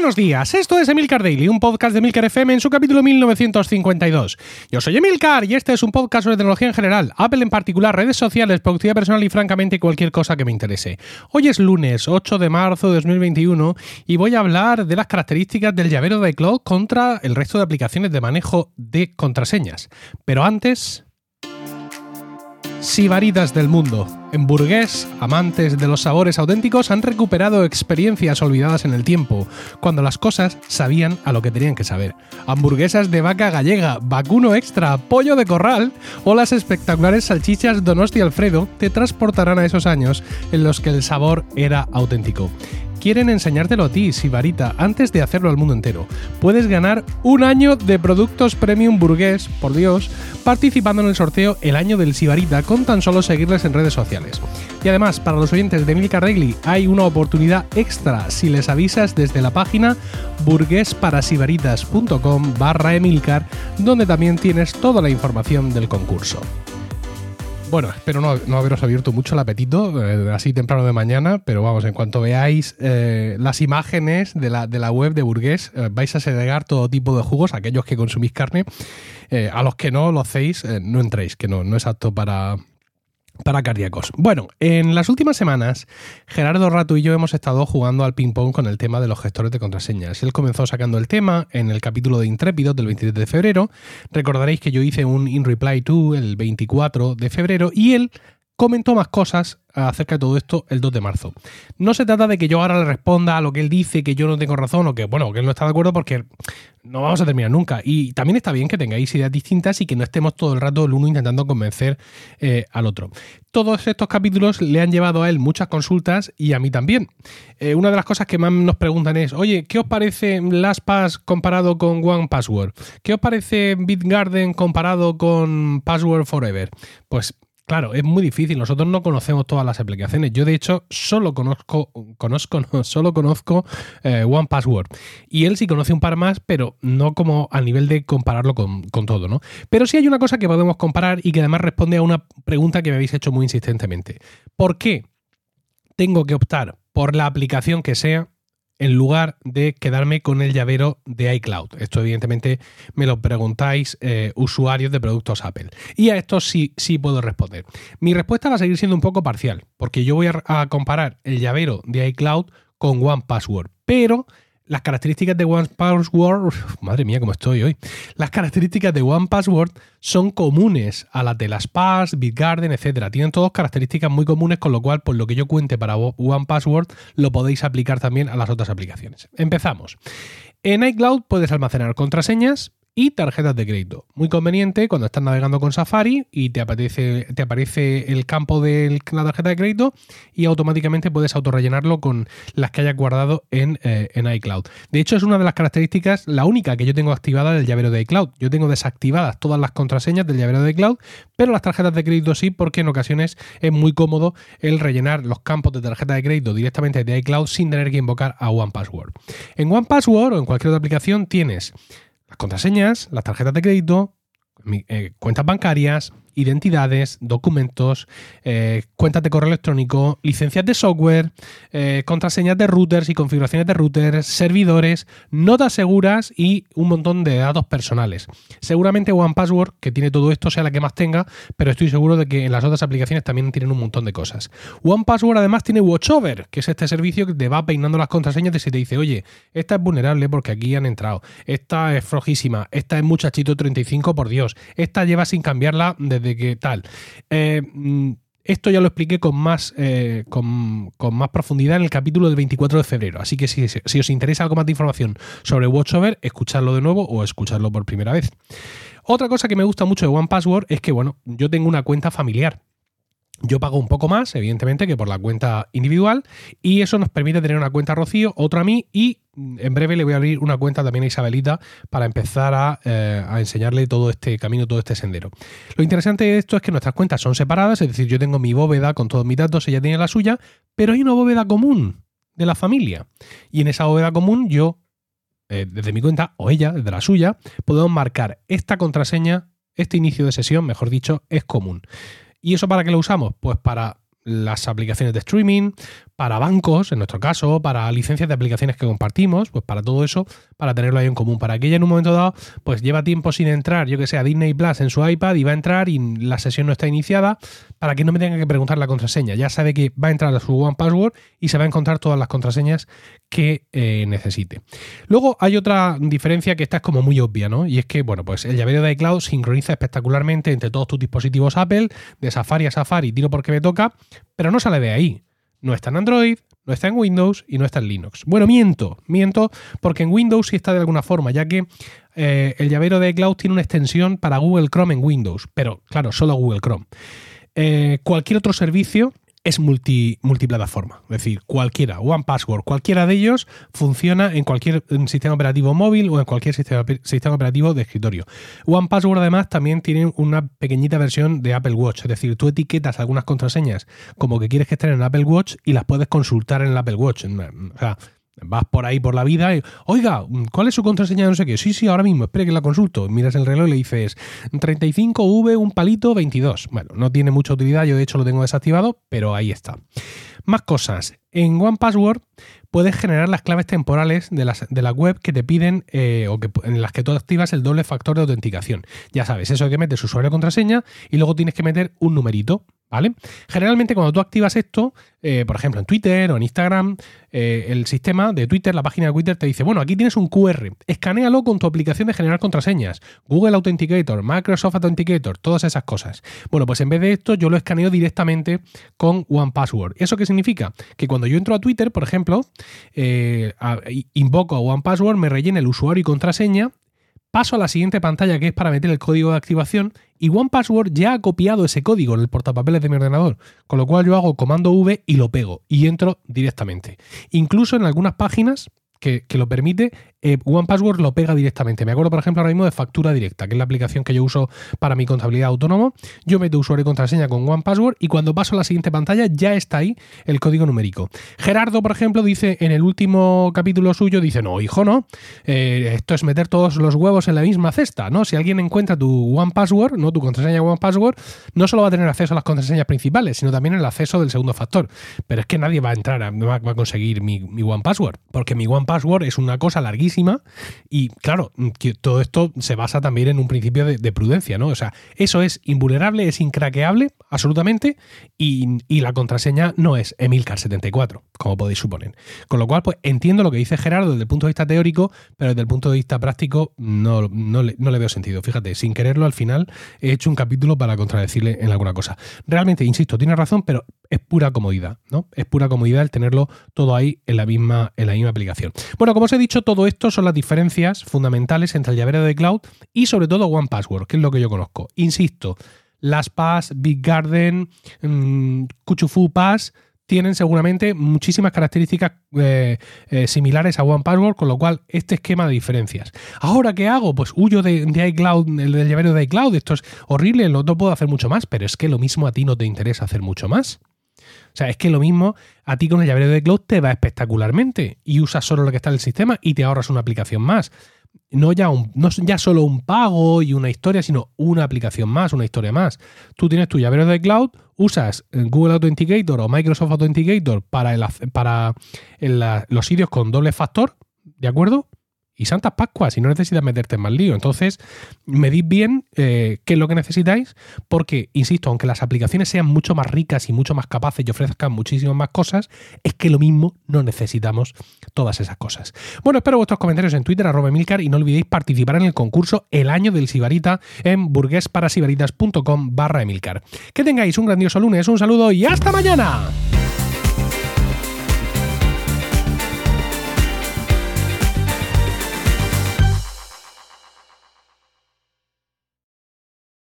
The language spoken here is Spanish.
Buenos días, esto es Emilcar Daily, un podcast de Emilcar FM en su capítulo 1952. Yo soy Emilcar y este es un podcast sobre tecnología en general, Apple en particular, redes sociales, productividad personal y francamente cualquier cosa que me interese. Hoy es lunes 8 de marzo de 2021 y voy a hablar de las características del llavero de iCloud contra el resto de aplicaciones de manejo de contraseñas. Pero antes... Sibaritas del mundo. En amantes de los sabores auténticos han recuperado experiencias olvidadas en el tiempo, cuando las cosas sabían a lo que tenían que saber. Hamburguesas de vaca gallega, vacuno extra, pollo de corral o las espectaculares salchichas Donosti Alfredo te transportarán a esos años en los que el sabor era auténtico quieren enseñártelo a ti, Sibarita, antes de hacerlo al mundo entero. Puedes ganar un año de productos premium burgués, por Dios, participando en el sorteo el año del Sibarita con tan solo seguirles en redes sociales. Y además, para los oyentes de Milka Regli hay una oportunidad extra si les avisas desde la página burguesparasibaritas.com barra Emilcar, donde también tienes toda la información del concurso. Bueno, espero no, haberos abierto mucho el apetito eh, así temprano de mañana, pero vamos, en cuanto veáis eh, las imágenes de la, de la, web de Burgués, eh, vais a segregar todo tipo de jugos, aquellos que consumís carne. a los que no lo hacéis, no entréis, que no, no es apto para, para cardíacos. Bueno, en las últimas semanas, Gerardo Rato y yo hemos estado jugando al ping-pong con el tema de los gestores de contraseñas. Él comenzó sacando el tema en el capítulo de Intrépido del 23 de febrero. Recordaréis que yo hice un In Reply to el 24 de febrero y él comentó más cosas acerca de todo esto el 2 de marzo. No se trata de que yo ahora le responda a lo que él dice, que yo no tengo razón o que, bueno, que él no está de acuerdo porque no vamos a terminar nunca. Y también está bien que tengáis ideas distintas y que no estemos todo el rato el uno intentando convencer eh, al otro. Todos estos capítulos le han llevado a él muchas consultas y a mí también. Eh, una de las cosas que más nos preguntan es, oye, ¿qué os parece LastPass comparado con One Password? ¿Qué os parece BitGarden comparado con Password Forever? Pues Claro, es muy difícil. Nosotros no conocemos todas las aplicaciones. Yo, de hecho, solo conozco, conozco, solo conozco eh, One Password. Y él sí conoce un par más, pero no como a nivel de compararlo con, con, todo, ¿no? Pero sí hay una cosa que podemos comparar y que además responde a una pregunta que me habéis hecho muy insistentemente. ¿Por qué tengo que optar por la aplicación que sea en lugar de quedarme con el llavero de iCloud. Esto evidentemente me lo preguntáis eh, usuarios de productos Apple. Y a esto sí, sí puedo responder. Mi respuesta va a seguir siendo un poco parcial, porque yo voy a comparar el llavero de iCloud con One Password, pero las características de One Password, madre mía, cómo estoy hoy. Las características de One Password son comunes a las de las Pass, BitGarden, etcétera. Tienen todas características muy comunes, con lo cual, por lo que yo cuente para One Password, lo podéis aplicar también a las otras aplicaciones. Empezamos. En iCloud puedes almacenar contraseñas, y tarjetas de crédito. Muy conveniente cuando estás navegando con Safari y te aparece, te aparece el campo de la tarjeta de crédito y automáticamente puedes autorrellenarlo con las que hayas guardado en, eh, en, iCloud. De hecho, es una de las características, la única que yo tengo activada del llavero de iCloud. Yo tengo desactivadas todas las contraseñas del llavero de iCloud, pero las tarjetas de crédito sí, porque en ocasiones es muy cómodo el rellenar los campos de tarjeta de crédito directamente de iCloud sin tener que invocar a OnePassword. En OnePassword o en cualquier otra aplicación tienes las contraseñas, las tarjetas de crédito, eh, cuentas bancarias, identidades, documentos, eh, cuentas de correo electrónico, licencias de software, eh, contraseñas de routers y configuraciones de routers, servidores, notas seguras y un montón de datos personales. Seguramente OnePassword, que tiene todo esto, sea la que más tenga, pero estoy seguro de que en las otras aplicaciones también tienen un montón de cosas. OnePassword además tiene WatchOver, que es este servicio que te va peinando las contraseñas y te dice, oye, esta es vulnerable porque aquí han entrado, esta es flojísima, esta es muchachito 35, por Dios, esta lleva sin cambiarla desde que tal. Eh, mm, esto ya lo expliqué con más, eh, con, más profundidad en el capítulo del 24 de febrero. Así que si, si, os interesa algo más de información sobre WatchOver, escuchadlo de nuevo o escuchadlo por primera vez. Otra cosa que me gusta mucho de OnePassword es que, bueno, yo tengo una cuenta familiar. Yo pago un poco más, evidentemente, que por la cuenta individual y eso nos permite tener una cuenta Rocío, otra a mí y mm, en breve le voy a abrir una cuenta también a Isabelita para empezar eh, a, enseñarle todo este camino, todo este sendero. Lo interesante de esto es que nuestras cuentas son separadas, es decir, yo tengo mi bóveda con todos mis datos, ella tiene la suya, pero hay una bóveda común de la familia. Y en esa bóveda común yo, eh, desde mi cuenta, o ella, desde la suya, podemos marcar esta contraseña, este inicio de sesión, mejor dicho, es común. ¿Y eso para qué lo usamos? Pues para las aplicaciones de streaming, para bancos, en nuestro caso, para licencias de aplicaciones que compartimos, pues para todo eso, para tenerlo ahí en común. Para que ella en un momento dado, pues lleva tiempo sin entrar, yo que sé, a Disney Plus en su iPad y va a entrar y la sesión no está iniciada, para que no me tenga que preguntar la contraseña. Ya sabe que va a entrar a su One Password y se va a encontrar todas las contraseñas que eh, necesite. Luego hay otra diferencia que esta es como muy obvia, ¿no? Y es que, bueno, pues el llavero de iCloud sincroniza espectacularmente entre todos tus dispositivos Apple, de Safari a Safari, tiro porque me toca, pero no sale de ahí. No está en Android, no está en Windows y no está en Linux. Bueno, miento, miento, porque en Windows sí está de alguna forma, ya que eh, el llavero de iCloud tiene una extensión para Google Chrome en Windows, pero claro, solo Google Chrome. Eh, cualquier otro servicio es multi, multiplataforma. Es decir, cualquiera, One Password, cualquiera de ellos funciona en cualquier sistema operativo móvil o en cualquier sistema, sistema operativo de escritorio. One Password además también tiene una pequeñita versión de Apple Watch. Es decir, tú etiquetas algunas contraseñas como que quieres que estén en Apple Watch y las puedes consultar en el Apple Watch. O sea, Vas por ahí por la vida y, oiga, ¿cuál es su contraseña? No sé qué. Sí, sí, ahora mismo, espere que la consulto. Miras el reloj y le dices 35V, un palito, 22. Bueno, no tiene mucha utilidad, yo de hecho lo tengo desactivado, pero ahí está. Más cosas. En One Password puedes generar las claves temporales de, las, de la web que te piden eh, o que, en las que tú activas el doble factor de autenticación. Ya sabes, eso que metes usuario y contraseña y luego tienes que meter un numerito. ¿Vale? Generalmente cuando tú activas esto, eh, por ejemplo en Twitter o en Instagram, eh, el sistema de Twitter, la página de Twitter te dice, bueno, aquí tienes un QR, escanealo con tu aplicación de generar contraseñas, Google Authenticator, Microsoft Authenticator, todas esas cosas. Bueno, pues en vez de esto yo lo escaneo directamente con One Password. ¿Eso qué significa? Que cuando yo entro a Twitter, por ejemplo, eh, invoco a One Password, me rellena el usuario y contraseña Paso a la siguiente pantalla que es para meter el código de activación y OnePassword ya ha copiado ese código en el portapapeles de mi ordenador, con lo cual yo hago comando V y lo pego y entro directamente. Incluso en algunas páginas que, lo permite, eh, One Password lo pega directamente. Me acuerdo, por ejemplo, ahora mismo de Factura Directa, que es la aplicación que yo uso para mi contabilidad autónomo. Yo meto usuario y contraseña con One Password y cuando paso a la siguiente pantalla ya está ahí el código numérico. Gerardo, por ejemplo, dice en el último capítulo suyo, dice, no, hijo, no, eh, esto es meter todos los huevos en la misma cesta, ¿no? Si alguien encuentra tu One Password, ¿no? Tu contraseña One Password, no solo va a tener acceso a las contraseñas principales, sino también el acceso del segundo factor. Pero es que nadie va a entrar, a, va a conseguir mi, mi One Password, porque mi One Password es una cosa larguísima y claro, que todo esto se basa también en un principio de, prudencia, ¿no? O sea, eso es invulnerable, es incraqueable, absolutamente, y, la contraseña no es Emilcar74, como podéis suponer. Con lo cual, pues entiendo lo que dice Gerardo desde el punto de vista teórico, pero desde el punto de vista práctico no, no, le, no le veo sentido. Fíjate, sin quererlo al final he hecho un capítulo para contradecirle en alguna cosa. Realmente, insisto, tiene razón, pero es pura comodidad, ¿no? Es pura comodidad el tenerlo todo ahí en la misma, en la misma aplicación. Bueno, como os he dicho, todo esto son las diferencias fundamentales entre el llavero de cloud y sobre todo One Password, que es lo que yo conozco. Insisto, las Pass, Big Garden, mmm, Kuchufu Pass tienen seguramente muchísimas características eh, eh, similares a One Password, con lo cual este esquema de diferencias. Ahora, ¿qué hago? Pues huyo de, iCloud, el del llavero de iCloud, esto es horrible, no puedo hacer mucho más, pero es que lo mismo a ti no te interesa hacer mucho más. O sea, es que lo mismo a ti con el llavero de cloud te va espectacularmente y usas solo lo que está en el sistema y te ahorras una aplicación más. No ya, un, no ya solo un pago y una historia, sino una aplicación más, una historia más. Tú tienes tu llavero de cloud, usas Google Authenticator o Microsoft Authenticator para, para los sitios con doble factor, ¿de acuerdo? Y Santas Pascuas y no necesitas meterte en más lío. Entonces, medid bien eh, qué es lo que necesitáis, porque, insisto, aunque las aplicaciones sean mucho más ricas y mucho más capaces y ofrezcan muchísimas más cosas, es que lo mismo no necesitamos todas esas cosas. Bueno, espero vuestros comentarios en Twitter, arroba Milcar, y no olvidéis participar en el concurso El Año del Sibarita en burguesparasibaritas.com barra Emilcar. Que tengáis un grandioso lunes, un saludo y hasta mañana.